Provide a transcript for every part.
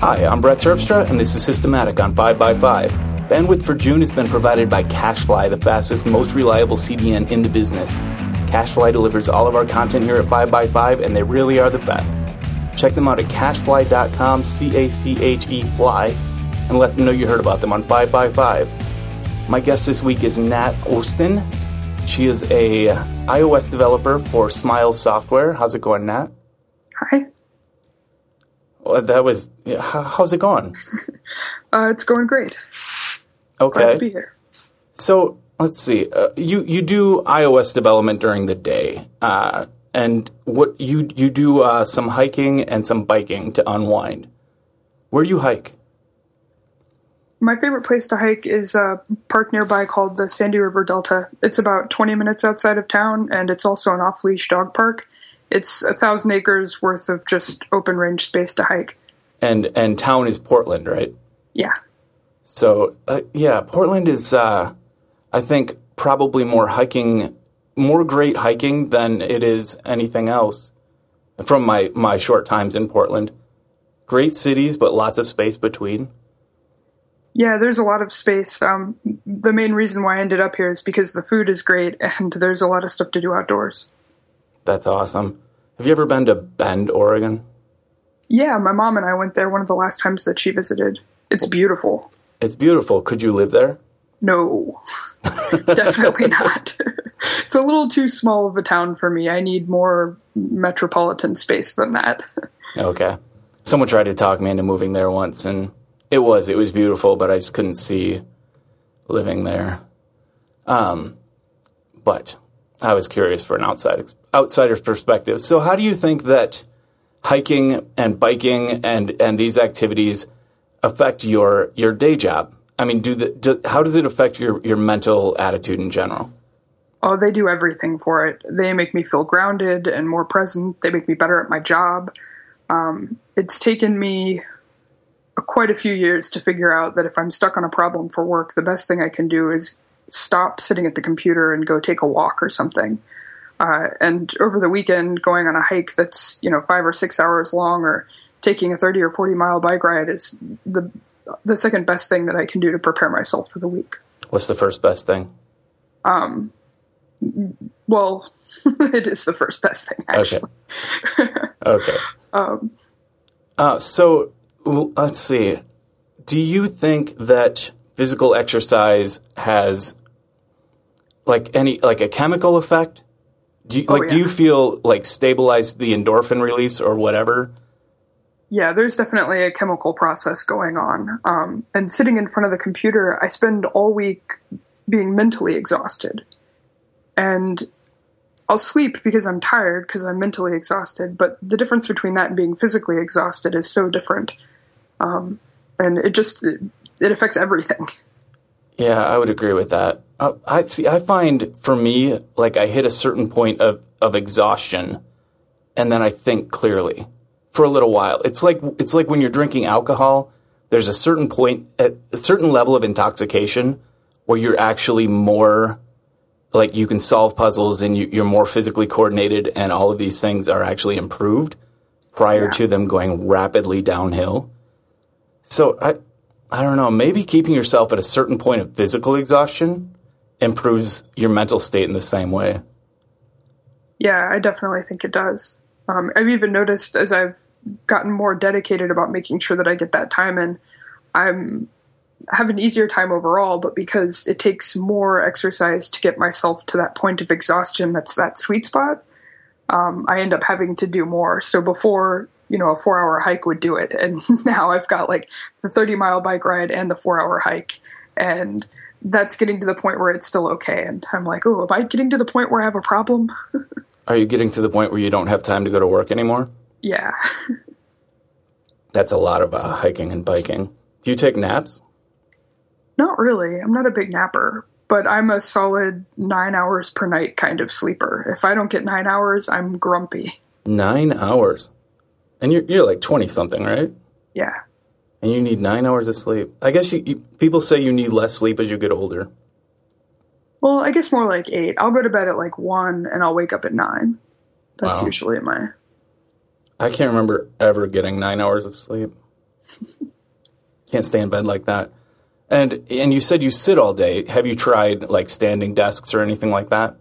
Hi, I'm Brett Terpstra, and this is Systematic on 5x5. Bandwidth for June has been provided by CacheFly, the fastest, most reliable CDN in the business. CacheFly delivers all of our content here at 5x5, and they really are the best. Check them out at cachefly.com, C A C H E fly, and let them know you heard about them on 5x5. My guest this week is Nat Osten. She is a iOS developer for Smile Software. How's it going, Nat? Hi. Well, that was. how- How's it going? Uh, it's going great. Glad Okay. to be here. So let's see. Uh, you you do iOS development during the day, uh, and what you you do uh, some hiking and some biking to unwind. Where do you hike? My favorite place to hike is a park nearby called the Sandy River Delta. It's about 20 minutes outside of town, and it's also an off leash dog park. It's a thousand acres worth of just open range space to hike. And and town is Portland, right? Yeah. So uh, yeah, Portland is uh, I think probably more hiking, more great hiking than it is anything else. From my my short times in Portland, great cities, but lots of space between. Yeah, there's a lot of space. Um, the main reason why I ended up here is because the food is great and there's a lot of stuff to do outdoors. That's awesome. Have you ever been to Bend, Oregon? Yeah, my mom and I went there one of the last times that she visited. It's beautiful. It's beautiful. Could you live there? No, definitely not. it's a little too small of a town for me. I need more metropolitan space than that. Okay. Someone tried to talk me into moving there once, and it was it was beautiful, but I just couldn't see living there. Um, but I was curious for an outside outsider's perspective. So, how do you think that hiking and biking and and these activities affect your your day job? I mean, do the do, how does it affect your your mental attitude in general? Oh, they do everything for it. They make me feel grounded and more present. They make me better at my job. Um, it's taken me quite a few years to figure out that if I'm stuck on a problem for work, the best thing I can do is stop sitting at the computer and go take a walk or something. Uh, and over the weekend, going on a hike that's you know five or six hours long, or taking a thirty or forty mile bike ride is the the second best thing that I can do to prepare myself for the week. What's the first best thing? Um, Well, it is the first best thing actually. Okay. okay. Um, Uh, so let's see. Do you think that physical exercise has like any like a chemical effect? Do you, like do you feel like stabilize the endorphin release or whatever? Yeah, there's definitely a chemical process going on. Um, and sitting in front of the computer, I spend all week being mentally exhausted. And I'll sleep because I'm tired because I'm mentally exhausted. But the difference between that and being physically exhausted is so different. Um, and it just it, it affects everything. Yeah, I would agree with that. Uh, I see. I find for me, like I hit a certain point of of exhaustion, and then I think clearly for a little while. It's like it's like when you're drinking alcohol. There's a certain point, at a certain level of intoxication, where you're actually more like you can solve puzzles and you, you're more physically coordinated, and all of these things are actually improved prior Yeah. to them going rapidly downhill. So I, I don't know. Maybe keeping yourself at a certain point of physical exhaustion improves your mental state in the same way. Yeah, I definitely think it does. Um, I've even noticed as I've gotten more dedicated about making sure that I get that time in, I'm have an easier time overall. But because it takes more exercise to get myself to that point of exhaustion, that's that sweet spot. Um, I end up having to do more. So before, you know, a four-hour hike would do it, and now I've got like the thirty-mile bike ride and the four-hour hike, and that's getting to the point where it's still okay. And I'm like, oh, am I getting to the point where I have a problem? Are you getting to the point where you don't have time to go to work anymore? yeah. That's a lot of uh, hiking and biking. Do you take naps? Not really. I'm not a big napper, but I'm a solid nine hours per night kind of sleeper. If I don't get nine hours, I'm grumpy. Nine hours. And you're, you're like 20 something, right? Yeah. And you need nine hours of sleep. I guess you, you, people say you need less sleep as you get older. Well, I guess more like eight. I'll go to bed at like one and I'll wake up at nine. That's Wow. usually my. I can't remember ever getting nine hours of sleep. Can't stay in bed like that. And and you said you sit all day. Have you tried like standing desks or anything like that?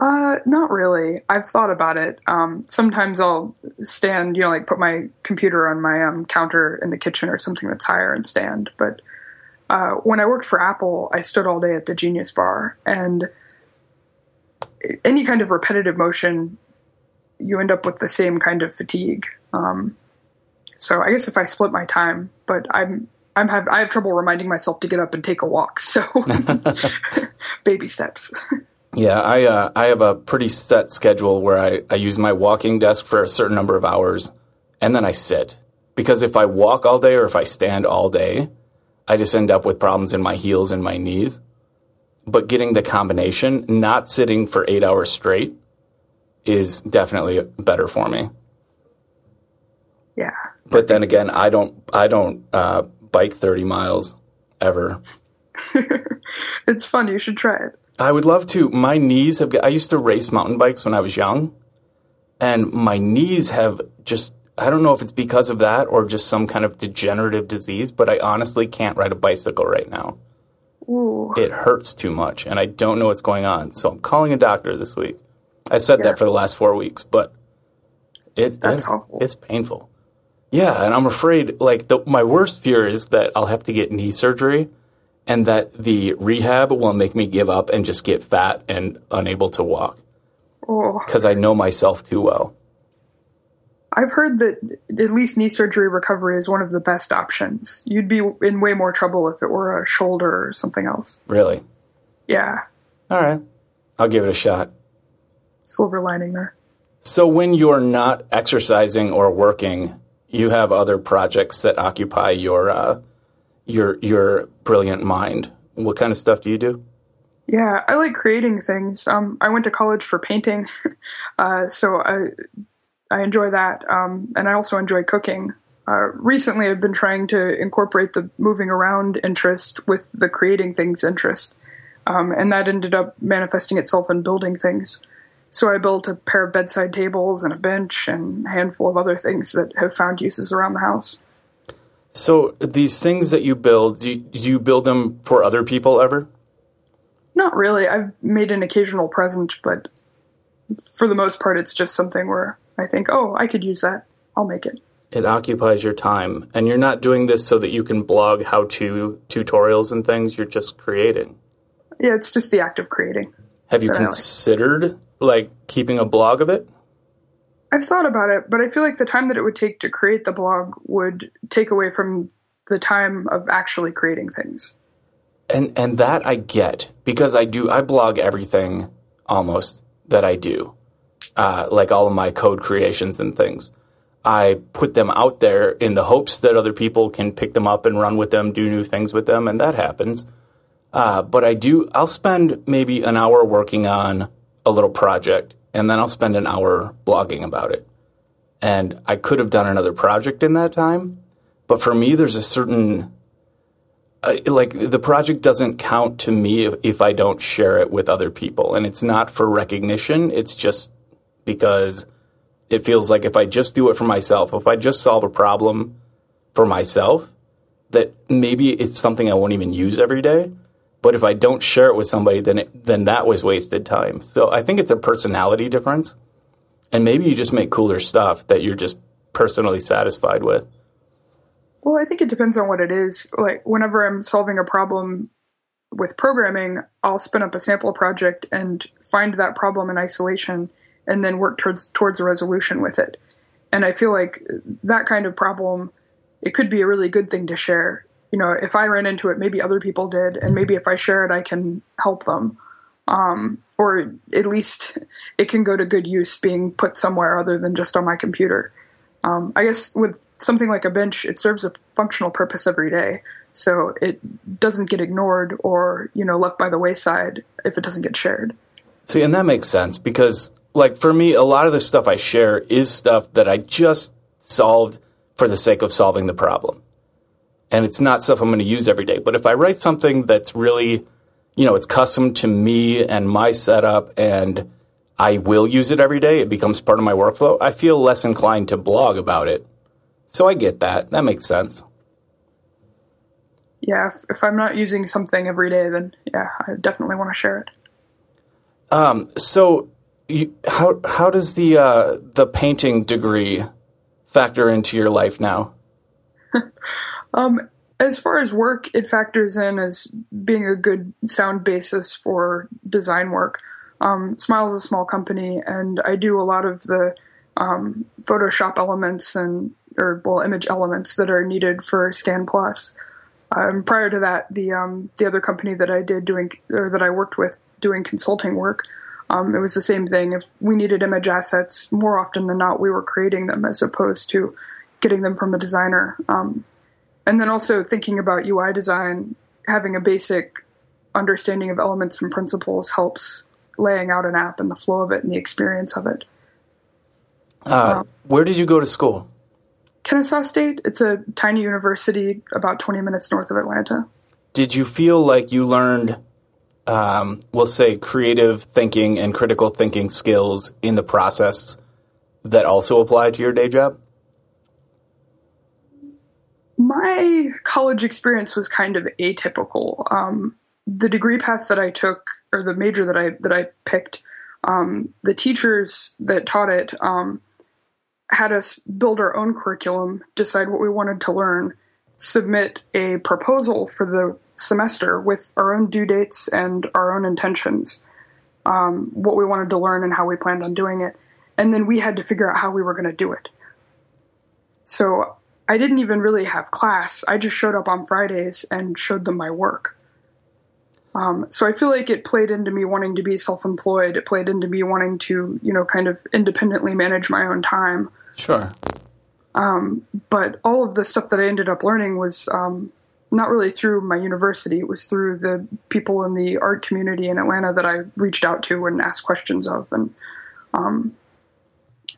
Uh, not really. I've thought about it. Um, sometimes I'll stand, you know, like put my computer on my um, counter in the kitchen or something that's higher and stand. But uh, when I worked for Apple, I stood all day at the Genius Bar, and any kind of repetitive motion, you end up with the same kind of fatigue. Um, so I guess if I split my time, but I'm I'm have I have trouble reminding myself to get up and take a walk. So baby steps. Yeah, I uh, I have a pretty set schedule where I, I use my walking desk for a certain number of hours, and then I sit because if I walk all day or if I stand all day, I just end up with problems in my heels and my knees. But getting the combination, not sitting for eight hours straight, is definitely better for me. Yeah. But then again, I don't I don't uh, bike thirty miles ever. it's fun. You should try it. I would love to. My knees have. I used to race mountain bikes when I was young, and my knees have just. I don't know if it's because of that or just some kind of degenerative disease, but I honestly can't ride a bicycle right now. Ooh. It hurts too much, and I don't know what's going on. So I'm calling a doctor this week. I said Yeah. that for the last four weeks, but it, That's it- awful. it's painful. Yeah, and I'm afraid. Like the, my worst fear is that I'll have to get knee surgery, and that the rehab will make me give up and just get fat and unable to walk Oh, because I know myself too well. I've heard that at least knee surgery recovery is one of the best options. You'd be in way more trouble if it were a shoulder or something else. Really. Yeah, All right, I'll give it a shot. silver lining there. So when you're not exercising or working, you have other projects that occupy your uh, your your brilliant mind. What kind of stuff do you do? Yeah, I like creating things. Um, I went to college for painting, uh, so I I enjoy that, um, and I also enjoy cooking. Uh, recently, I've been trying to incorporate the moving around interest with the creating things interest, um, and that ended up manifesting itself in building things. So I built a pair of bedside tables and a bench and a handful of other things that have found uses around the house. So these things that you build, do you, do you build them for other people ever? Not really. I've made an occasional present, but for the most part, it's just something where I think, oh, I could use that. I'll make it. It occupies your time, and you're not doing this so that you can blog how-to tutorials and things. You're just creating. Yeah, it's just the act of creating. Have you I like. considered like keeping a blog of it? I've thought about it, but I feel like the time that it would take to create the blog would take away from the time of actually creating things. and and that I get because I do I blog everything almost that I do, uh, like all of my code creations and things. I put them out there in the hopes that other people can pick them up and run with them, do new things with them, and that happens. Uh, but I do I'll spend maybe an hour working on a little project, and then I'll spend an hour blogging about it. And I could have done another project in that time, but for me, there's a certain I- like the project doesn't count to me if, if I don't share it with other people, and it's not for recognition. It's just because it feels like if I just do it for myself, if I just solve a problem for myself, that maybe it's something I won't even use every day. But if I don't share it with somebody, then it, then that was wasted time. So I think it's a personality difference, and maybe you just make cooler stuff that you're just personally satisfied with. Well, I think it depends on what it is. Like, whenever I'm solving a problem with programming, I'll spin up a sample project and find that problem in isolation and then work towards towards a resolution with it. And I feel like that kind of problem, it could be a really good thing to share. You know, if I ran into it, maybe other people did, and maybe if I share it, I can help them. Um, or at least it can go to good use being put somewhere other than just on my computer. Um, I guess with something like a bench, it serves a functional purpose every day, so it doesn't get ignored or you know left by the wayside if it doesn't get shared. See, and that makes sense because, like, for me, a lot of the stuff I share is stuff that I just solved for the sake of solving the problem. And it's not stuff I'm going to use every day. But if I write something that's really, you know, it's custom to me and my setup and I will use it every day, it becomes part of my workflow, I feel less inclined to blog about it. So I get that. That makes sense. Yeah, if, if I'm not using something every day, then yeah, I definitely want to share it. Um, so, you, how how does the uh, the painting degree factor into your life now? um, as far as work, it factors in as being a good sound basis for design work. Um, Smile is a small company, and I do a lot of the um, Photoshop elements and or well image elements that are needed for Scan Plus. Um, prior to that, the um, the other company that I did doing or that I worked with doing consulting work, um, it was the same thing. If we needed image assets, more often than not, we were creating them as opposed to getting them from a designer. Um, and then also thinking about UI design, having a basic understanding of elements and principles helps laying out an app and the flow of it and the experience of it. Uh, um, where did you go to school? Kennesaw State. It's a tiny university about 20 minutes north of Atlanta. Did you feel like you learned, um, we'll say, creative thinking and critical thinking skills in the process that also apply to your day job? My college experience was kind of atypical. Um, the degree path that I took, or the major that I that I picked, um, the teachers that taught it um, had us build our own curriculum, decide what we wanted to learn, submit a proposal for the semester with our own due dates and our own intentions, um, what we wanted to learn and how we planned on doing it. And then we had to figure out how we were going to do it. So I didn't even really have class. I just showed up on Fridays and showed them my work. Um, so I feel like it played into me wanting to be self-employed. It played into me wanting to, you know, kind of independently manage my own time. Sure. Um, but all of the stuff that I ended up learning was um, not really through my university. It was through the people in the art community in Atlanta that I reached out to and asked questions of, and um,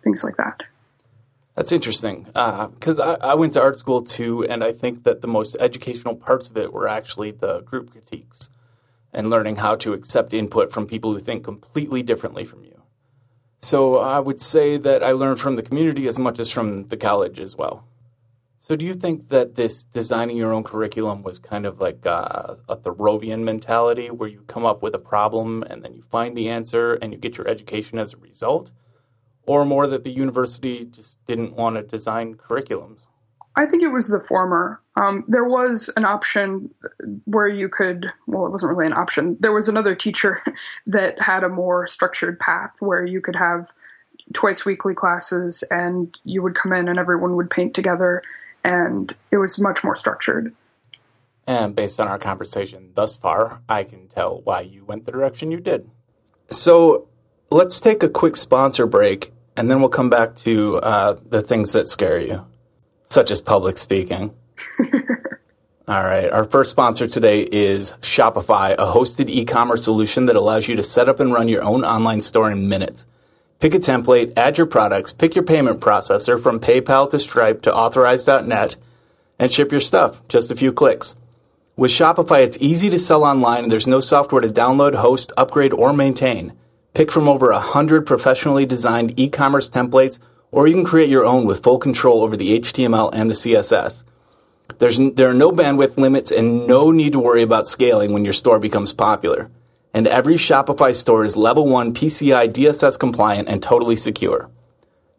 things like that. That's interesting because uh, I, I, went to art school too, and I think that the most educational parts of it were actually the group critiques and learning how to accept input from people who think completely differently from you. So I would say that I learned from the community as much as from the college as well. So do you think that this designing your own curriculum was kind of like a, a Thoreauvian mentality where you come up with a problem and then you find the answer and you get your education as a result? Or more that the university just didn't want to design curriculums? I think it was the former. Um, there was an option where you could, well, it wasn't really an option. There was another teacher that had a more structured path where you could have twice weekly classes and you would come in and everyone would paint together and it was much more structured. And based on our conversation thus far, I can tell why you went the direction you did. So let's take a quick sponsor break and then we'll come back to uh, the things that scare you such as public speaking. All right. Our first sponsor today is Shopify, a hosted e commerce solution that allows you to set up and run your own online store in minutes. Pick a template, add your products, pick your payment processor from PayPal to Stripe to Authorize.net, and ship your stuff. Just a few clicks. With Shopify, it's easy to sell online and there's no software to download, host, upgrade, or maintain. Pick from over 100 professionally designed e commerce templates or you can create your own with full control over the HTML and the CSS. There's, there are no bandwidth limits and no need to worry about scaling when your store becomes popular. And every Shopify store is level 1 PCI DSS compliant and totally secure.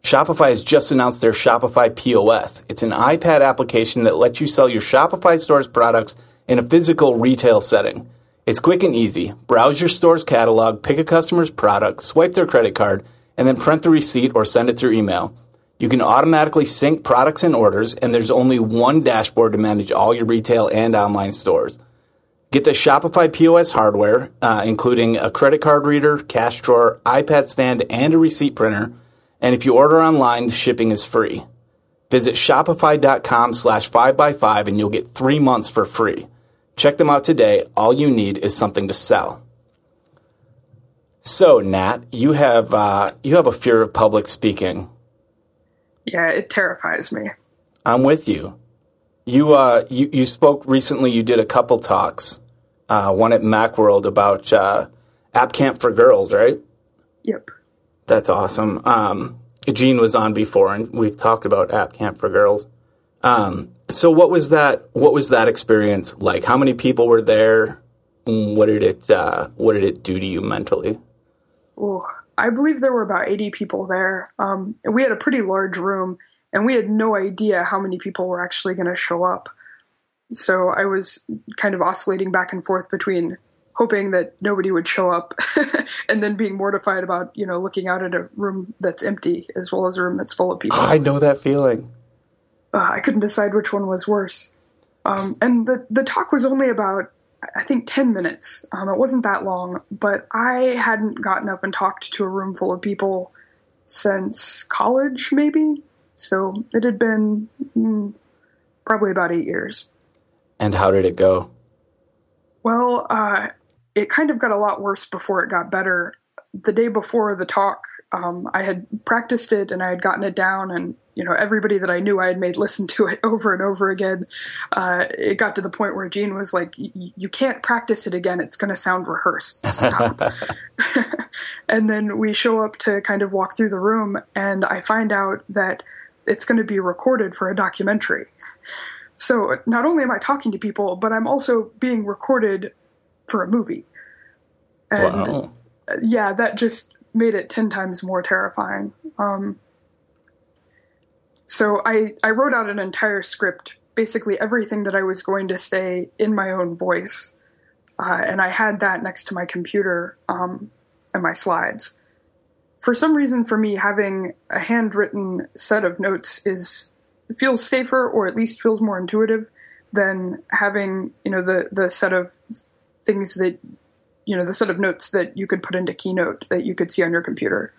Shopify has just announced their Shopify POS. It's an iPad application that lets you sell your Shopify store's products in a physical retail setting. It's quick and easy. Browse your store's catalog, pick a customer's product, swipe their credit card, and then print the receipt or send it through email. You can automatically sync products and orders, and there's only one dashboard to manage all your retail and online stores. Get the Shopify POS hardware, uh, including a credit card reader, cash drawer, iPad stand, and a receipt printer. And if you order online, the shipping is free. Visit shopify.com slash 5x5 and you'll get three months for free. Check them out today. All you need is something to sell. So, Nat, you have uh, you have a fear of public speaking. Yeah, it terrifies me. I'm with you. You uh, you you spoke recently. You did a couple talks, uh, one at MacWorld about uh, App Camp for Girls, right? Yep. That's awesome. Um, Jean was on before, and we've talked about App Camp for Girls. Um, so what was that? What was that experience like? How many people were there? What did it uh, What did it do to you mentally? Oh, I believe there were about eighty people there. Um, we had a pretty large room, and we had no idea how many people were actually going to show up. So I was kind of oscillating back and forth between hoping that nobody would show up and then being mortified about you know looking out at a room that's empty as well as a room that's full of people i know that feeling uh, i couldn't decide which one was worse. Um, and the, the talk was only about i think 10 minutes. Um, it wasn't that long but i hadn't gotten up and talked to a room full of people since college maybe. So it had been mm, probably about eight years. And how did it go? Well, uh, it kind of got a lot worse before it got better. The day before the talk, um, I had practiced it and I had gotten it down, and you know everybody that I knew I had made listen to it over and over again. Uh, it got to the point where Jean was like, "You can't practice it again; it's going to sound rehearsed. Stop." and then we show up to kind of walk through the room, and I find out that it's going to be recorded for a documentary. So not only am I talking to people, but I'm also being recorded for a movie. And wow. yeah, that just made it 10 times more terrifying. Um, so I, I wrote out an entire script, basically everything that I was going to say in my own voice. Uh, and I had that next to my computer um, and my slides. For some reason, for me, having a handwritten set of notes is feels safer, or at least feels more intuitive than having you know the the set of things that you know the set of notes that you could put into Keynote that you could see on your computer.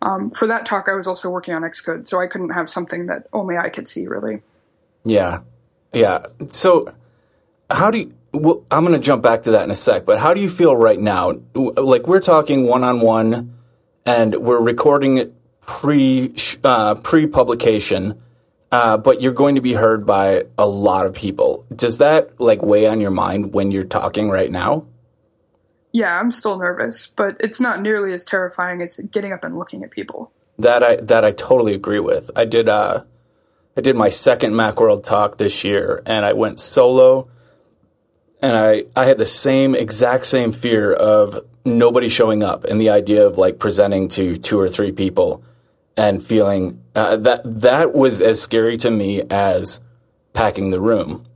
Um, for that talk, I was also working on Xcode, so I couldn't have something that only I could see. Really. Yeah, yeah. So, how do you? Well, I'm going to jump back to that in a sec, but how do you feel right now? Like we're talking one on one, and we're recording it pre uh, pre publication uh, but you're going to be heard by a lot of people. Does that like weigh on your mind when you're talking right now? Yeah, I'm still nervous, but it's not nearly as terrifying as getting up and looking at people. That I that I totally agree with. I did uh I did my second Macworld talk this year and I went solo and I I had the same exact same fear of nobody showing up and the idea of like presenting to two or three people and feeling uh, that that was as scary to me as packing the room.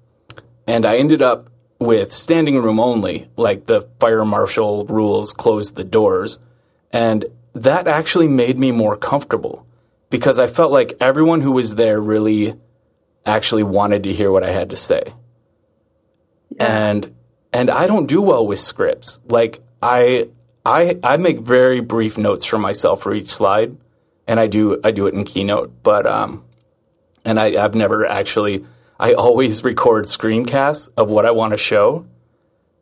And I ended up with standing room only, like the fire marshal rules closed the doors. And that actually made me more comfortable because I felt like everyone who was there really actually wanted to hear what I had to say. Yeah. And and I don't do well with scripts. Like I I I make very brief notes for myself for each slide and I do I do it in Keynote, but um, and I, I've never actually. I always record screencasts of what I want to show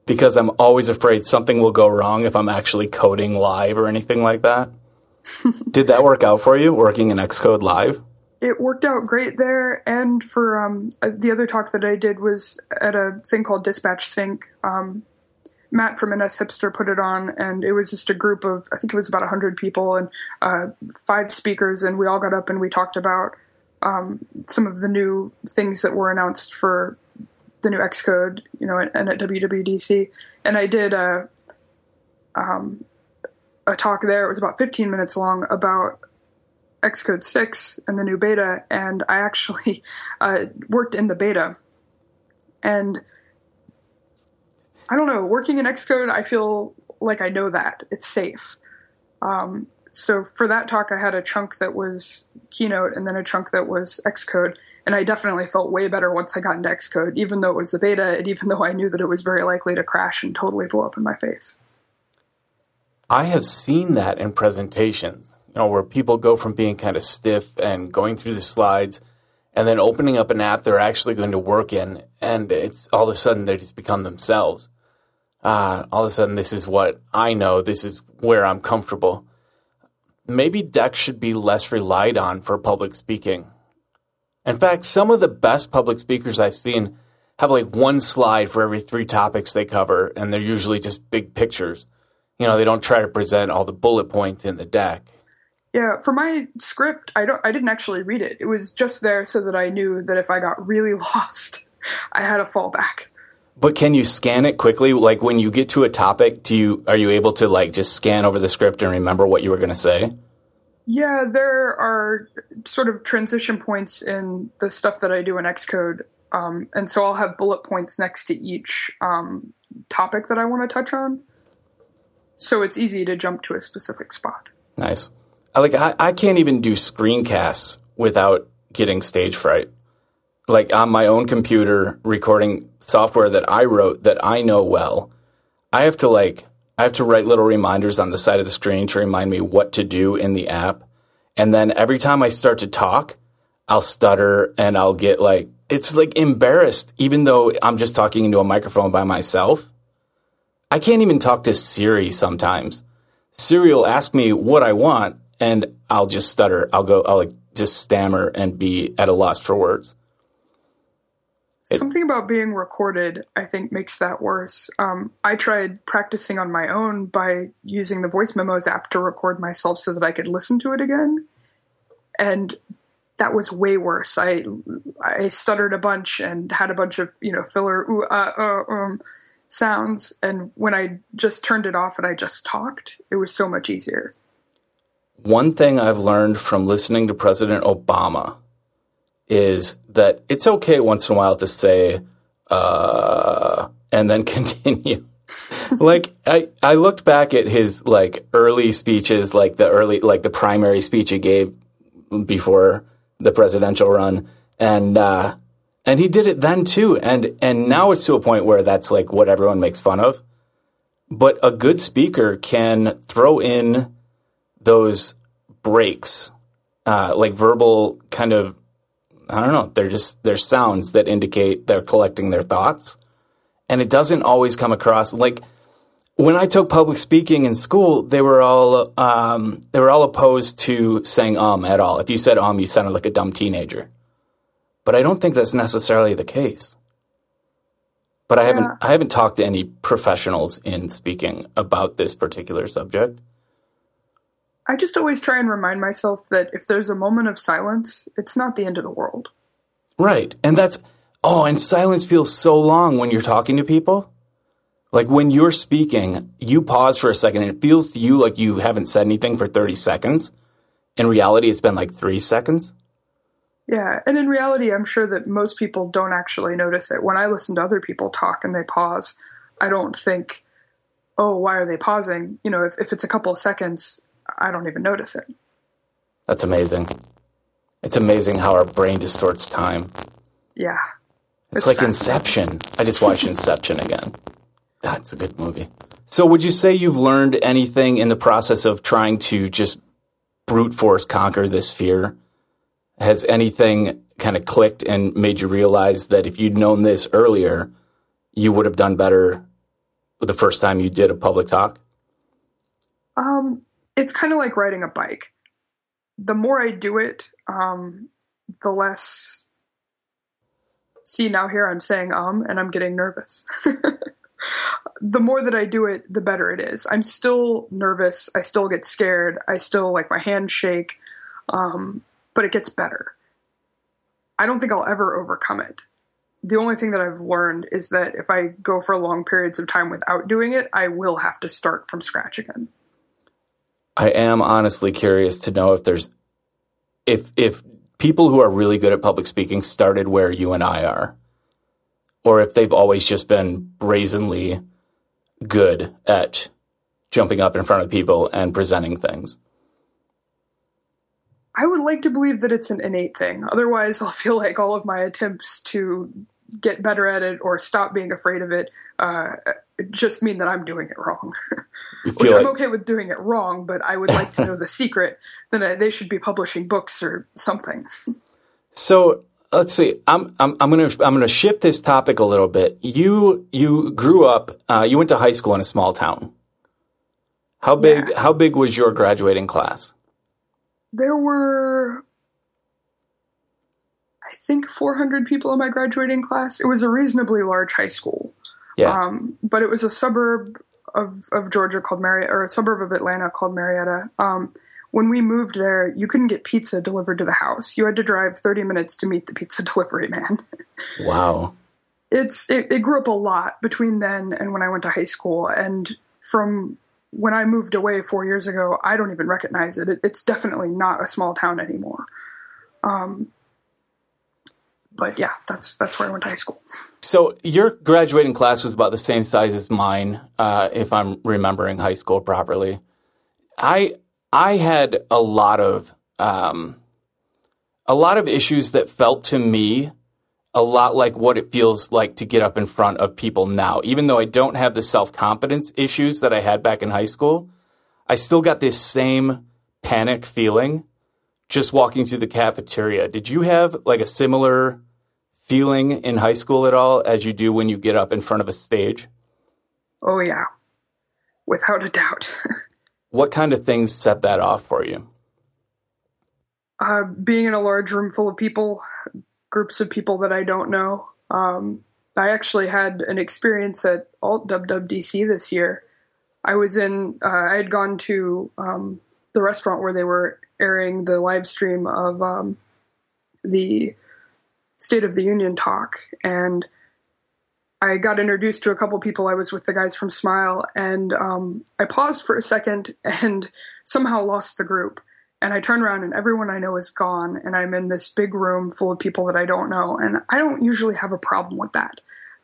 because I'm always afraid something will go wrong if I'm actually coding live or anything like that. Did that work out for you working in Xcode live? It worked out great there, and for um, uh, the other talk that I did was at a thing called Dispatch Sync. Um, Matt from NSHipster put it on, and it was just a group of I think it was about hundred people and uh, five speakers, and we all got up and we talked about um, some of the new things that were announced for the new Xcode, you know, and, and at WWDC. And I did a um, a talk there. It was about 15 minutes long about Xcode 6 and the new beta, and I actually uh, worked in the beta. And I don't know. Working in Xcode, I feel like I know that it's safe. Um, so for that talk, I had a chunk that was Keynote and then a chunk that was Xcode, and I definitely felt way better once I got into Xcode, even though it was the beta, and even though I knew that it was very likely to crash and totally blow up in my face. I have seen that in presentations, you know, where people go from being kind of stiff and going through the slides and then opening up an app they're actually going to work in, and it's all of a sudden they just become themselves uh, all of a sudden this is what I know, this is where I'm comfortable. Maybe Decks should be less relied on for public speaking. In fact, some of the best public speakers I've seen have like one slide for every three topics they cover, and they're usually just big pictures. You know, they don't try to present all the bullet points in the deck. Yeah, for my script, I don't I didn't actually read it. It was just there so that I knew that if I got really lost, I had a fallback. But can you scan it quickly? Like when you get to a topic, do you are you able to like just scan over the script and remember what you were going to say? Yeah, there are sort of transition points in the stuff that I do in Xcode, um, and so I'll have bullet points next to each um, topic that I want to touch on. So it's easy to jump to a specific spot. Nice. I like I, I can't even do screencasts without getting stage fright. Like on my own computer, recording software that I wrote that I know well, I have to like I have to write little reminders on the side of the screen to remind me what to do in the app. And then every time I start to talk, I'll stutter and I'll get like it's like embarrassed even though I'm just talking into a microphone by myself. I can't even talk to Siri sometimes. Siri will ask me what I want and I'll just stutter. I'll go I'll like just stammer and be at a loss for words. Something about being recorded, I think, makes that worse. Um, I tried practicing on my own by using the Voice Memos app to record myself so that I could listen to it again, and that was way worse. I I stuttered a bunch and had a bunch of you know filler ooh, uh, uh, um, sounds, and when I just turned it off and I just talked, it was so much easier. One thing I've learned from listening to President Obama is that it's okay once in a while to say, uh, and then continue. like I, I looked back at his like early speeches, like the early, like the primary speech he gave before the presidential run, and uh, and he did it then too, and and now it's to a point where that's like what everyone makes fun of. But a good speaker can throw in those breaks, uh, like verbal kind of I don't know. They're just they're sounds that indicate they're collecting their thoughts, and it doesn't always come across like when I took public speaking in school. They were all um, they were all opposed to saying um at all. If you said um, you sounded like a dumb teenager. But I don't think that's necessarily the case. But I haven't I haven't talked to any professionals in speaking about this particular subject. I just always try and remind myself that if there's a moment of silence, it's not the end of the world. Right. And that's, oh, and silence feels so long when you're talking to people. Like when you're speaking, you pause for a second and it feels to you like you haven't said anything for 30 seconds. In reality, it's been like three seconds. Yeah. And in reality, I'm sure that most people don't actually notice it. When I listen to other people talk and they pause, I don't think, oh, why are they pausing? You know, if, if it's a couple of seconds, I don't even notice it. That's amazing. It's amazing how our brain distorts time. Yeah. It's, it's like Inception. I just watched Inception again. That's a good movie. So, would you say you've learned anything in the process of trying to just brute force conquer this fear? Has anything kind of clicked and made you realize that if you'd known this earlier, you would have done better the first time you did a public talk? Um, it's kind of like riding a bike. The more I do it, um, the less. See, now here I'm saying um, and I'm getting nervous. the more that I do it, the better it is. I'm still nervous. I still get scared. I still like my hands shake, um, but it gets better. I don't think I'll ever overcome it. The only thing that I've learned is that if I go for long periods of time without doing it, I will have to start from scratch again. I am honestly curious to know if there's if if people who are really good at public speaking started where you and I are, or if they've always just been brazenly good at jumping up in front of people and presenting things. I would like to believe that it's an innate thing. Otherwise, I'll feel like all of my attempts to get better at it or stop being afraid of it uh, just mean that I'm doing it wrong. Which I'm okay with doing it wrong, but I would like to know the secret. Then they should be publishing books or something. so let's see. I'm I'm I'm gonna I'm gonna shift this topic a little bit. You you grew up. Uh, you went to high school in a small town. How big yeah. How big was your graduating class? There were I think 400 people in my graduating class. It was a reasonably large high school. Yeah. Um, but it was a suburb of, of Georgia called Marietta, or a suburb of Atlanta called Marietta. Um, when we moved there, you couldn't get pizza delivered to the house. You had to drive 30 minutes to meet the pizza delivery man. Wow. It's it, it grew up a lot between then and when I went to high school. And from when I moved away four years ago, I don't even recognize it. it it's definitely not a small town anymore. Um, but yeah, that's that's where I went to high school. So your graduating class was about the same size as mine, uh, if I'm remembering high school properly. I I had a lot of um, a lot of issues that felt to me a lot like what it feels like to get up in front of people now. Even though I don't have the self confidence issues that I had back in high school, I still got this same panic feeling just walking through the cafeteria. Did you have like a similar feeling in high school at all as you do when you get up in front of a stage? Oh, yeah, without a doubt. what kind of things set that off for you? Uh, being in a large room full of people, groups of people that I don't know. Um, I actually had an experience at Alt WWDC this year. I was in, uh, I had gone to um, the restaurant where they were airing the live stream of um, the State of the Union talk, and I got introduced to a couple people. I was with the guys from Smile, and um, I paused for a second and somehow lost the group. And I turn around, and everyone I know is gone, and I'm in this big room full of people that I don't know. And I don't usually have a problem with that,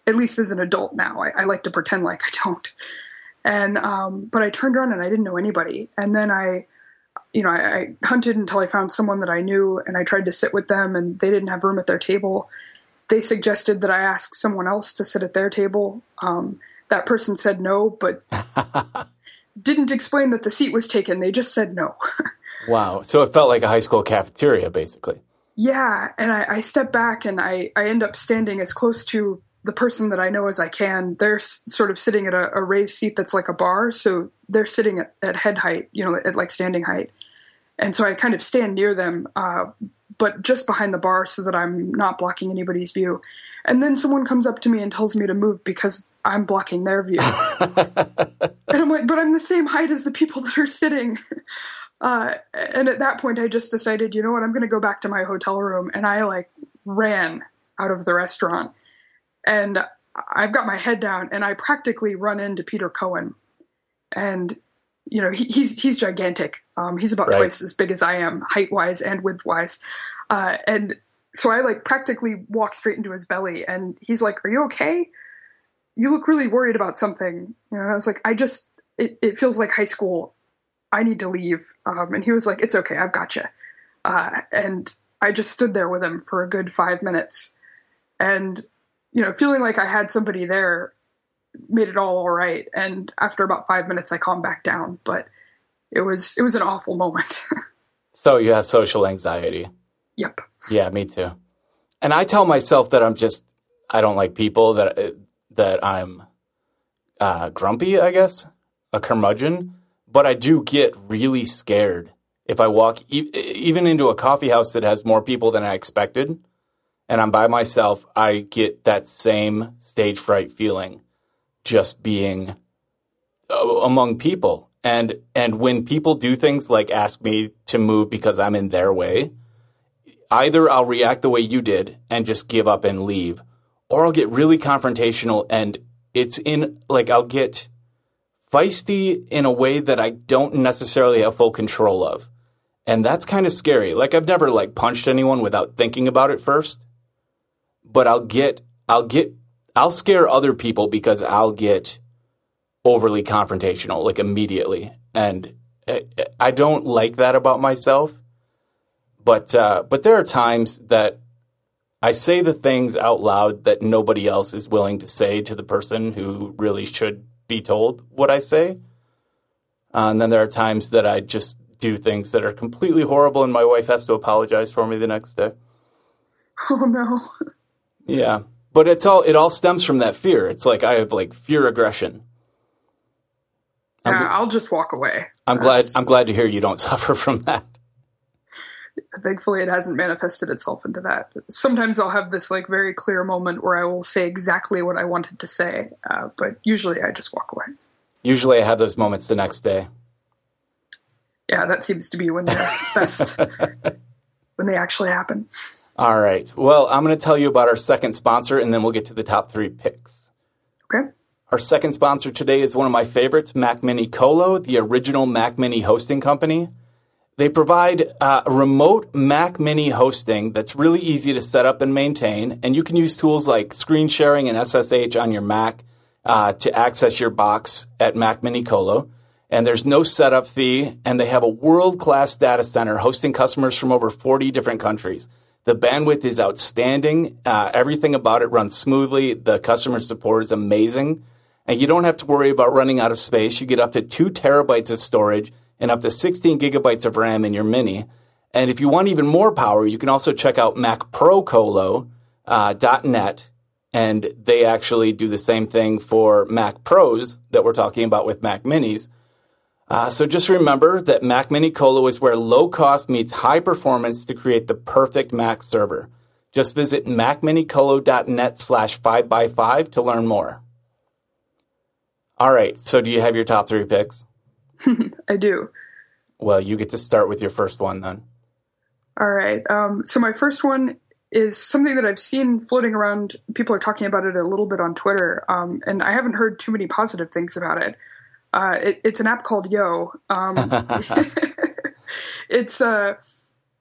at least as an adult now. I, I like to pretend like I don't. And um, but I turned around and I didn't know anybody. And then I you know, I, I, hunted until I found someone that I knew and I tried to sit with them and they didn't have room at their table. They suggested that I ask someone else to sit at their table. Um, that person said no, but didn't explain that the seat was taken. They just said no. wow. So it felt like a high school cafeteria, basically. Yeah. And I, I step back and I, I end up standing as close to the person that I know as I can, they're sort of sitting at a, a, raised seat that's like a bar. So they're sitting at, at, head height, you know, at like standing height. And so I kind of stand near them, uh, but just behind the bar so that I'm not blocking anybody's view. And then someone comes up to me and tells me to move because I'm blocking their view. and I'm like, but I'm the same height as the people that are sitting. Uh, and at that point, I just decided, you know what, I'm going to go back to my hotel room. And I like ran out of the restaurant and I've got my head down and I practically run into Peter Cohen. And, you know, he, he's, he's gigantic. Um, he's about right. twice as big as I am, height wise and width wise. Uh, and so I like practically walk straight into his belly and he's like, Are you okay? You look really worried about something. You know, I was like, I just, it, it feels like high school. I need to leave. Um, and he was like, It's okay. I've got you. Uh, and I just stood there with him for a good five minutes. And you know, feeling like I had somebody there made it all all right. And after about five minutes, I calmed back down. But it was it was an awful moment. so you have social anxiety. Yep. Yeah, me too. And I tell myself that I'm just I don't like people that that I'm uh, grumpy. I guess a curmudgeon. But I do get really scared if I walk e- even into a coffee house that has more people than I expected and I'm by myself, I get that same stage fright feeling just being uh, among people. And and when people do things like ask me to move because I'm in their way, either I'll react the way you did and just give up and leave, or I'll get really confrontational and it's in like I'll get feisty in a way that I don't necessarily have full control of. And that's kind of scary. Like I've never like punched anyone without thinking about it first but I'll get I'll get I'll scare other people because I'll get overly confrontational like immediately. And I don't like that about myself but uh, but there are times that I say the things out loud that nobody else is willing to say to the person who really should be told what I say. Uh, and then there are times that I just do things that are completely horrible and my wife has to apologize for me the next day. Oh no. Yeah. But it's all it all stems from that fear. It's like I have like fear aggression. I'm, yeah, I'll just walk away. I'm That's, glad I'm glad to hear you don't suffer from that. Thankfully it hasn't manifested itself into that. Sometimes I'll have this like very clear moment where I will say exactly what I wanted to say, uh, but usually I just walk away. Usually I have those moments the next day. Yeah, that seems to be when they're best, when they actually happen. All right. Well, I'm going to tell you about our second sponsor, and then we'll get to the top three picks. Okay. Our second sponsor today is one of my favorites, Mac Mini Colo, the original Mac Mini hosting company. They provide uh, remote Mac Mini hosting that's really easy to set up and maintain, and you can use tools like screen sharing and SSH on your Mac uh, to access your box at Mac Mini Colo. And there's no setup fee, and they have a world class data center hosting customers from over 40 different countries. The bandwidth is outstanding. Uh, everything about it runs smoothly. The customer support is amazing. And you don't have to worry about running out of space. You get up to two terabytes of storage and up to 16 gigabytes of RAM in your Mini. And if you want even more power, you can also check out MacProColo.net. Uh, and they actually do the same thing for Mac Pros that we're talking about with Mac Minis. Uh, so just remember that Mac Mini Colo is where low cost meets high performance to create the perfect Mac server. Just visit macminicolo.net slash 5x5 to learn more. All right, so do you have your top three picks? I do. Well, you get to start with your first one then. All right. Um, so my first one is something that I've seen floating around. People are talking about it a little bit on Twitter, um, and I haven't heard too many positive things about it. Uh, it it's an app called Yo. Um, it's uh,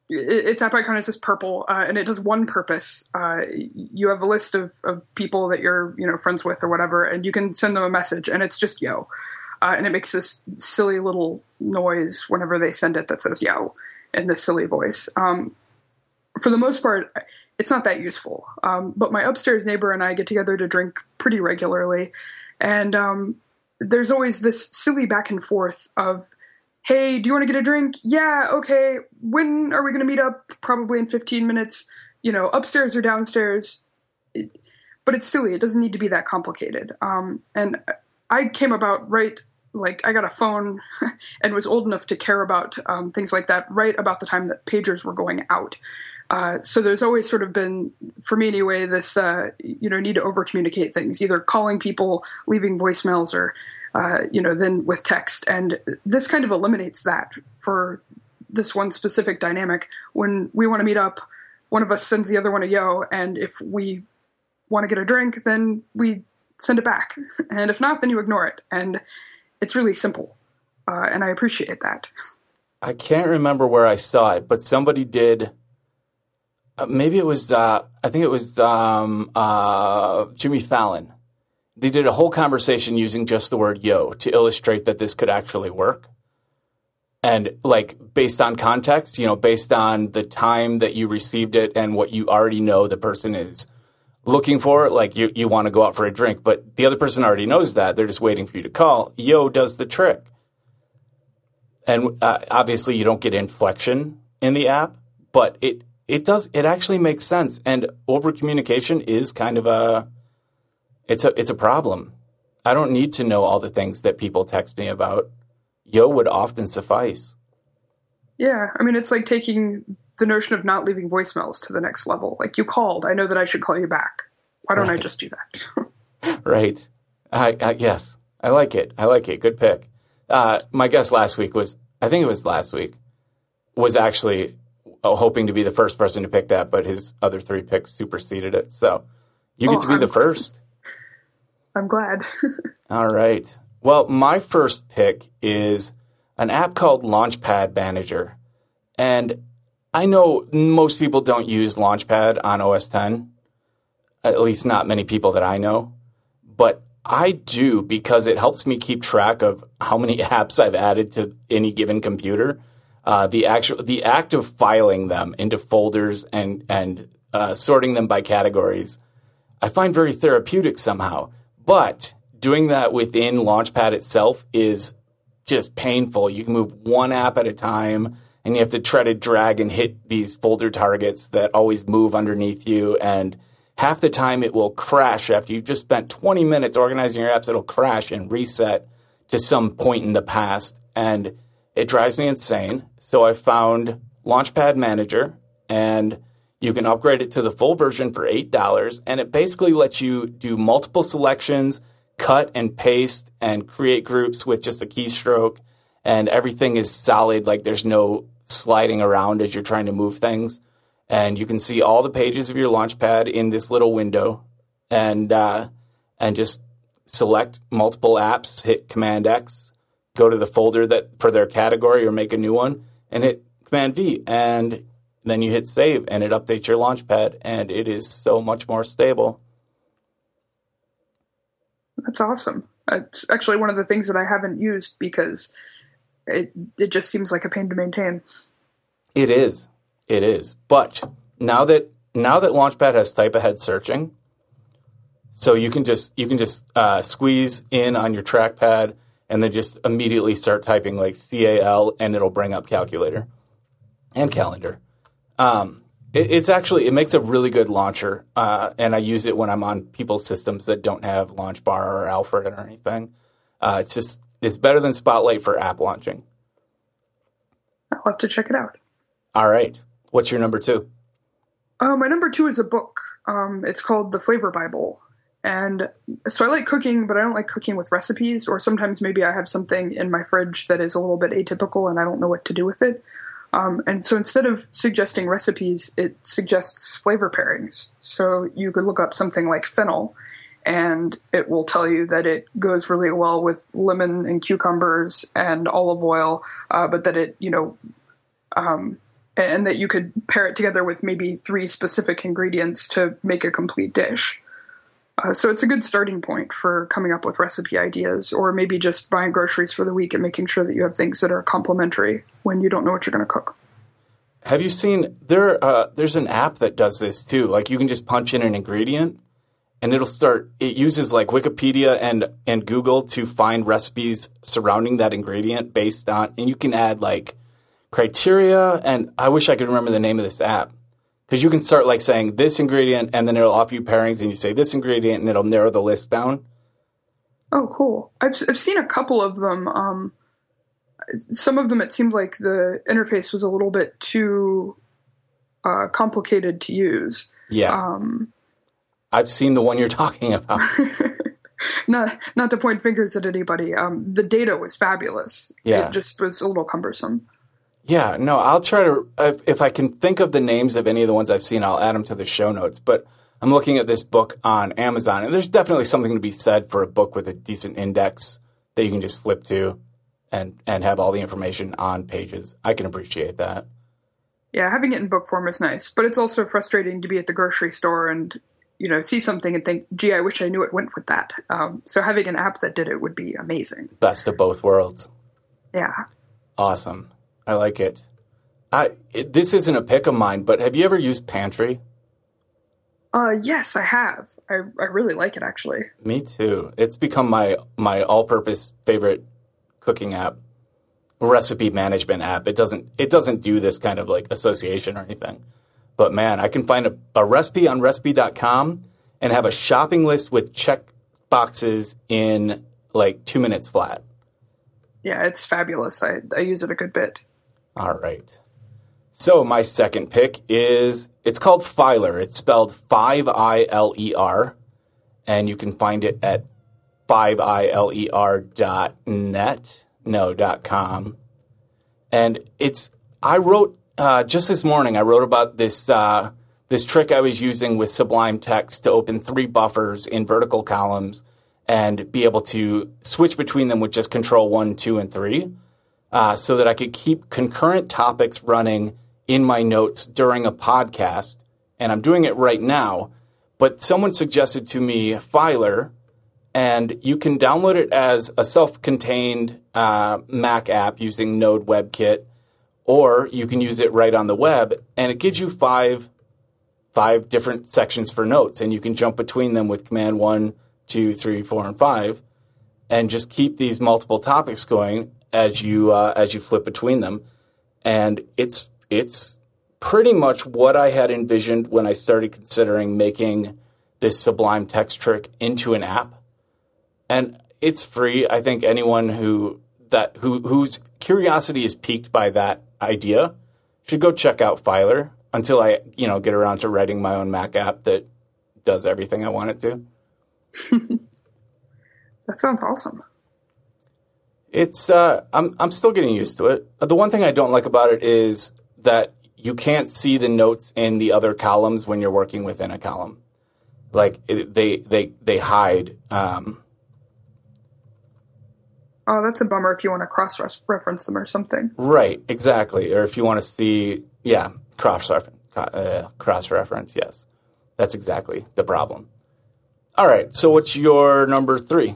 its app icon is just purple, uh, and it does one purpose. Uh, you have a list of, of people that you're you know friends with or whatever, and you can send them a message, and it's just Yo uh, and it makes this silly little noise whenever they send it that says "yo" in this silly voice. Um, for the most part, it's not that useful. Um, but my upstairs neighbor and I get together to drink pretty regularly, and um, there's always this silly back and forth of, "Hey, do you want to get a drink? Yeah, okay. When are we going to meet up? Probably in 15 minutes. You know, upstairs or downstairs." It, but it's silly. It doesn't need to be that complicated. Um, and I came about right like I got a phone and was old enough to care about um, things like that right about the time that pagers were going out. Uh, so there's always sort of been, for me anyway, this uh, you know need to over communicate things, either calling people, leaving voicemails, or uh, you know then with text, and this kind of eliminates that for this one specific dynamic. When we want to meet up, one of us sends the other one a yo, and if we want to get a drink, then we send it back, and if not, then you ignore it, and it's really simple, uh, and I appreciate that. I can't remember where I saw it, but somebody did. Uh, maybe it was. Uh, I think it was um, uh, Jimmy Fallon. They did a whole conversation using just the word "yo" to illustrate that this could actually work. And like based on context, you know, based on the time that you received it and what you already know the person is looking for, like you, you want to go out for a drink, but the other person already knows that. They're just waiting for you to call. Yo does the trick. And uh, obviously, you don't get inflection in the app, but it it does it actually makes sense. And over communication is kind of a it's a it's a problem. I don't need to know all the things that people text me about. Yo would often suffice. Yeah, I mean, it's like taking the notion of not leaving voicemails to the next level. Like you called, I know that I should call you back. Why don't right. I just do that? right. I, I, yes, I like it. I like it. Good pick. Uh, my guest last week was, I think it was last week, was actually Oh, hoping to be the first person to pick that, but his other three picks superseded it. So you get oh, to be I'm, the first. I'm glad. All right. Well, my first pick is an app called Launchpad Manager. And I know most people don't use Launchpad on OS 10, at least not many people that I know, but I do because it helps me keep track of how many apps I've added to any given computer. Uh, the actual the act of filing them into folders and and uh, sorting them by categories, I find very therapeutic somehow. But doing that within Launchpad itself is just painful. You can move one app at a time and you have to try to drag and hit these folder targets that always move underneath you. And half the time it will crash after you've just spent 20 minutes organizing your apps, it'll crash and reset to some point in the past. And it drives me insane. So I found Launchpad Manager and you can upgrade it to the full version for $8. And it basically lets you do multiple selections, cut and paste, and create groups with just a keystroke and everything is solid. Like there's no sliding around as you're trying to move things. And you can see all the pages of your Launchpad in this little window, and uh, and just select multiple apps, hit Command X, go to the folder that for their category or make a new one, and hit Command V, and then you hit save, and it updates your Launchpad, and it is so much more stable. That's awesome. It's actually one of the things that I haven't used because it it just seems like a pain to maintain. It is. It is. But now that now that Launchpad has type ahead searching, so you can just you can just uh, squeeze in on your trackpad and then just immediately start typing like CAL and it'll bring up calculator and calendar. Um, it, it's actually it makes a really good launcher, uh, and I use it when I'm on people's systems that don't have LaunchBar or Alfred or anything. Uh, it's just it's better than Spotlight for app launching. I'll have to check it out. All right, what's your number two? Uh, my number two is a book. Um, it's called The Flavor Bible. And so I like cooking, but I don't like cooking with recipes, or sometimes maybe I have something in my fridge that is a little bit atypical and I don't know what to do with it. Um, and so instead of suggesting recipes, it suggests flavor pairings. So you could look up something like fennel, and it will tell you that it goes really well with lemon and cucumbers and olive oil, uh, but that it, you know, um, and that you could pair it together with maybe three specific ingredients to make a complete dish. Uh, so it's a good starting point for coming up with recipe ideas, or maybe just buying groceries for the week and making sure that you have things that are complementary when you don't know what you're going to cook. Have you seen there? Uh, there's an app that does this too. Like you can just punch in an ingredient, and it'll start. It uses like Wikipedia and and Google to find recipes surrounding that ingredient based on, and you can add like criteria. And I wish I could remember the name of this app because you can start like saying this ingredient and then it'll offer you pairings and you say this ingredient and it'll narrow the list down. Oh cool. I've, I've seen a couple of them um, some of them it seemed like the interface was a little bit too uh, complicated to use. Yeah. Um, i've seen the one you're talking about. Not not to point fingers at anybody um, the data was fabulous. Yeah. it just was a little cumbersome yeah, no, I'll try to if, if, I can think of the names of any of the ones I've seen, I'll add them to the show notes. But I'm looking at this book on Amazon, and there's definitely something to be said for a book with a decent index that you can just flip to and and have all the information on pages. I can appreciate that. Yeah, having it in book form is nice, but it's also frustrating to be at the grocery store and you know see something and think, "Gee, I wish I knew it went with that." Um, so having an app that did it would be amazing. Best of both worlds. Yeah. Awesome. I like it. I it, this isn't a pick of mine, but have you ever used Pantry? Uh, yes, I have. I I really like it actually. Me too. It's become my my all-purpose favorite cooking app, recipe management app. It doesn't it doesn't do this kind of like association or anything. But man, I can find a, a recipe on recipe.com and have a shopping list with check boxes in like two minutes flat. Yeah, it's fabulous. I, I use it a good bit. All right. So my second pick is it's called Filer. It's spelled 5 I L E R and you can find it at 5iler dot net no dot com and it's i wrote uh, just this morning i wrote about this uh, this trick i was using with sublime text to open three buffers in vertical columns and be able to switch between them with just control one two and three uh, so that I could keep concurrent topics running in my notes during a podcast. And I'm doing it right now. But someone suggested to me Filer, and you can download it as a self contained uh, Mac app using Node WebKit, or you can use it right on the web, and it gives you five five different sections for notes, and you can jump between them with command one, two, three, four, and five, and just keep these multiple topics going as you uh, as you flip between them, and it's it's pretty much what I had envisioned when I started considering making this Sublime text trick into an app, and it's free. I think anyone who that who whose curiosity is piqued by that idea should go check out Filer until I you know get around to writing my own Mac app that does everything I want it to. that sounds awesome It's uh, I'm I'm still getting used to it. The one thing I don't like about it is that you can't see the notes in the other columns when you're working within a column. Like it, they they they hide. Um, oh, that's a bummer if you want to cross reference them or something. Right, exactly. Or if you want to see, yeah, cross reference. Uh, cross reference, yes, that's exactly the problem. All right, so what's your number three?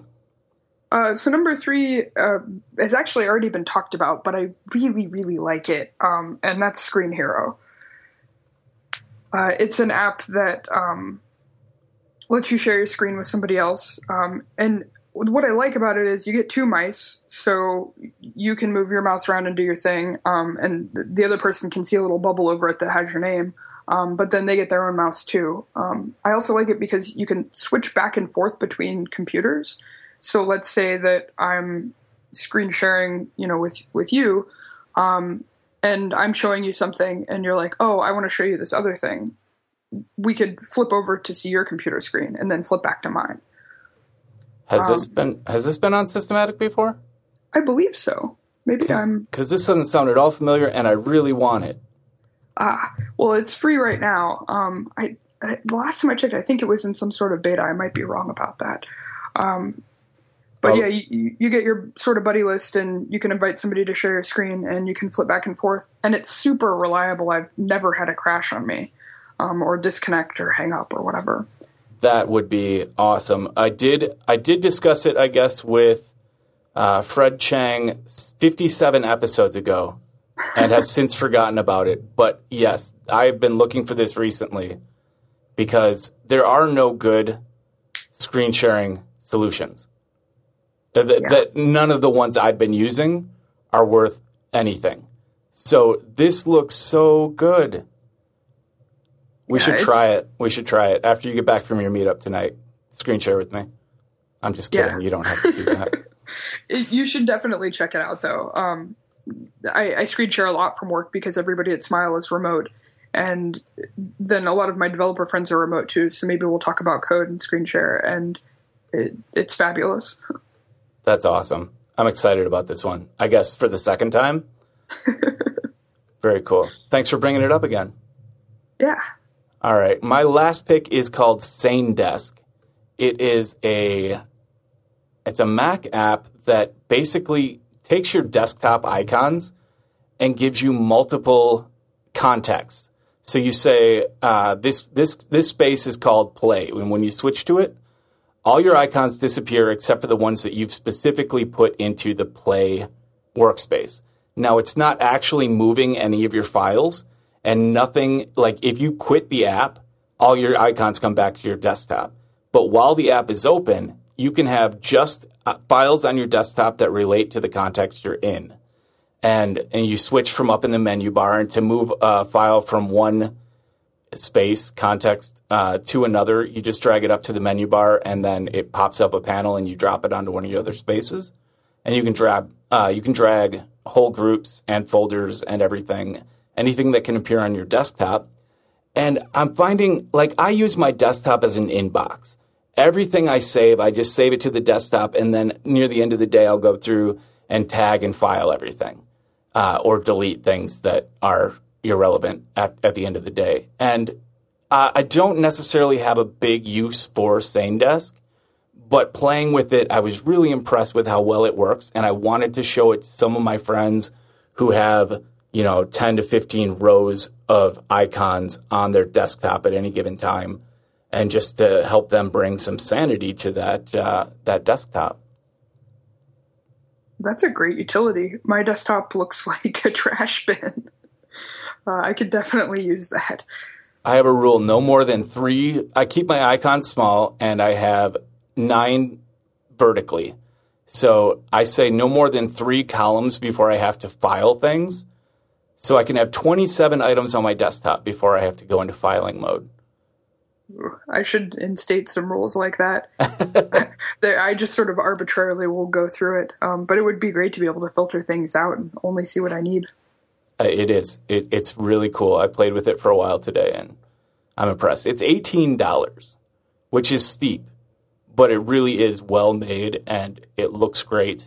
Uh, so number three uh, has actually already been talked about, but I really, really like it, um, and that's Screenhero. Uh, it's an app that um, lets you share your screen with somebody else, um, and what I like about it is you get two mice, so you can move your mouse around and do your thing, um, and the other person can see a little bubble over it that has your name. Um, but then they get their own mouse too. Um, I also like it because you can switch back and forth between computers. So let's say that I'm screen sharing, you know, with with you, um, and I'm showing you something, and you're like, "Oh, I want to show you this other thing." We could flip over to see your computer screen, and then flip back to mine. Has um, this been has this been on Systematic before? I believe so. Maybe Cause, I'm because this doesn't sound at all familiar, and I really want it. Ah, well, it's free right now. Um, I, I, the last time I checked, I think it was in some sort of beta. I might be wrong about that. Um, but yeah, you, you get your sort of buddy list, and you can invite somebody to share your screen, and you can flip back and forth, and it's super reliable. I've never had a crash on me, um, or disconnect, or hang up, or whatever. That would be awesome. I did I did discuss it, I guess, with uh, Fred Chang 57 episodes ago, and have since forgotten about it. But yes, I've been looking for this recently because there are no good screen sharing solutions. Uh, that, yeah. that none of the ones I've been using are worth anything. So this looks so good. We yeah, should try it. We should try it after you get back from your meetup tonight. Screen share with me. I'm just kidding. Yeah. You don't have to do that. you should definitely check it out, though. Um, I, I screen share a lot from work because everybody at Smile is remote, and then a lot of my developer friends are remote too. So maybe we'll talk about code and screen share, and it, it's fabulous. That's awesome. I'm excited about this one. I guess for the second time. Very cool. Thanks for bringing it up again. Yeah. All right. My last pick is called SaneDesk. It is a it's a Mac app that basically takes your desktop icons and gives you multiple contexts. So you say uh, this this this space is called play, and when you switch to it, all your icons disappear except for the ones that you've specifically put into the play workspace. Now, it's not actually moving any of your files and nothing like if you quit the app, all your icons come back to your desktop. But while the app is open, you can have just uh, files on your desktop that relate to the context you're in. And, and you switch from up in the menu bar and to move a file from one space context uh, to another, you just drag it up to the menu bar, and then it pops up a panel, and you drop it onto one of your other spaces, and you can drag uh, you can drag whole groups and folders and everything, anything that can appear on your desktop. And I'm finding like I use my desktop as an inbox. Everything I save, I just save it to the desktop, and then near the end of the day, I'll go through and tag and file everything, uh, or delete things that are irrelevant at, at the end of the day. And uh, I don't necessarily have a big use for SaneDesk, but playing with it, I was really impressed with how well it works. And I wanted to show it to some of my friends who have, you know, 10 to 15 rows of icons on their desktop at any given time. And just to help them bring some sanity to that uh, that desktop. That's a great utility. My desktop looks like a trash bin. Uh, I could definitely use that. I have a rule no more than three. I keep my icons small and I have nine vertically. So I say no more than three columns before I have to file things. So I can have 27 items on my desktop before I have to go into filing mode. I should instate some rules like that. I just sort of arbitrarily will go through it. Um, but it would be great to be able to filter things out and only see what I need. Uh, it is. It, it's really cool. I played with it for a while today, and I'm impressed. It's eighteen dollars, which is steep, but it really is well made, and it looks great.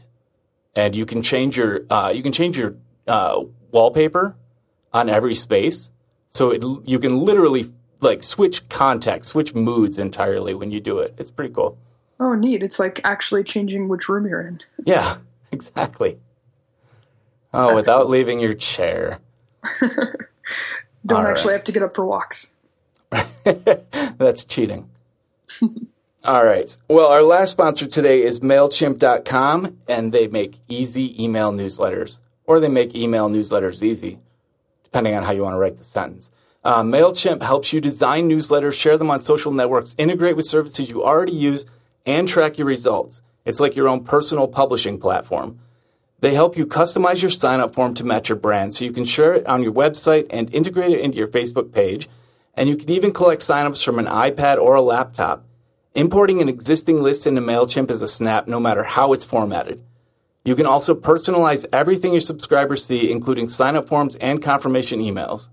and you can change your uh, you can change your uh, wallpaper on every space. So it, you can literally like switch context, switch moods entirely when you do it. It's pretty cool. Oh, neat! It's like actually changing which room you're in. Yeah, exactly. Oh, That's without cool. leaving your chair. Don't All actually right. have to get up for walks. That's cheating. All right. Well, our last sponsor today is MailChimp.com, and they make easy email newsletters, or they make email newsletters easy, depending on how you want to write the sentence. Uh, MailChimp helps you design newsletters, share them on social networks, integrate with services you already use, and track your results. It's like your own personal publishing platform. They help you customize your sign up form to match your brand so you can share it on your website and integrate it into your Facebook page. And you can even collect signups from an iPad or a laptop. Importing an existing list into MailChimp is a snap no matter how it's formatted. You can also personalize everything your subscribers see, including sign up forms and confirmation emails.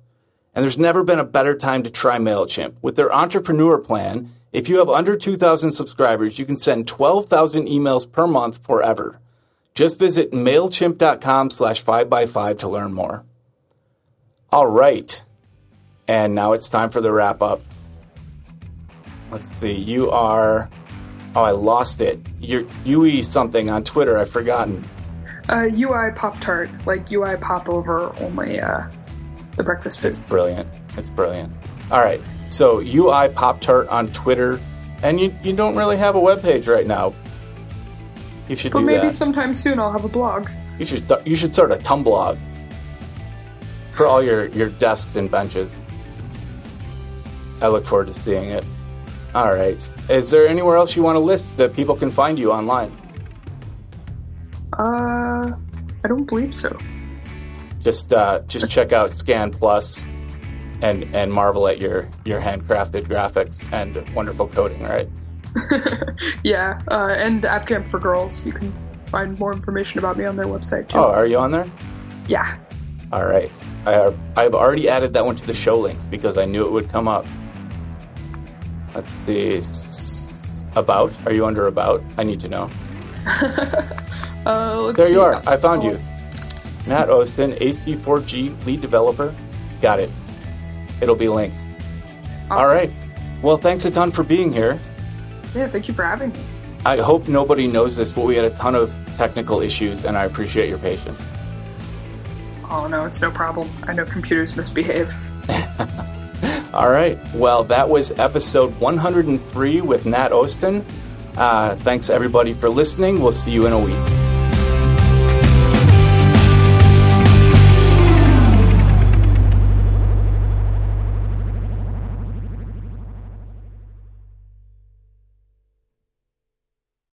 And there's never been a better time to try MailChimp. With their entrepreneur plan, if you have under 2,000 subscribers, you can send 12,000 emails per month forever. Just visit MailChimp.com slash 5x5 to learn more. All right. And now it's time for the wrap up. Let's see. You are. Oh, I lost it. You're UE something on Twitter. I've forgotten. Uh, UI Pop Tart, like UI Pop over only uh, the breakfast food. It's brilliant. It's brilliant. All right. So UI Pop Tart on Twitter, and you you don't really have a web page right now, you should but maybe that. sometime soon I'll have a blog. You should th- you should start a Tumblr for all your, your desks and benches. I look forward to seeing it. All right. Is there anywhere else you want to list that people can find you online? Uh, I don't believe so. Just uh, just check out Scan Plus and and marvel at your your handcrafted graphics and wonderful coding, right? yeah, uh, and App Camp for Girls. You can find more information about me on their website too. Oh, are you on there? Yeah. All right. I, I've already added that one to the show links because I knew it would come up. Let's see. About? Are you under About? I need to know. uh, there you are. I found you. Nat Osten, AC4G lead developer. Got it. It'll be linked. Awesome. All right. Well, thanks a ton for being here. Yeah, thank you for having me. I hope nobody knows this, but we had a ton of technical issues, and I appreciate your patience. Oh, no, it's no problem. I know computers misbehave. All right. Well, that was episode 103 with Nat Osten. Uh, thanks, everybody, for listening. We'll see you in a week.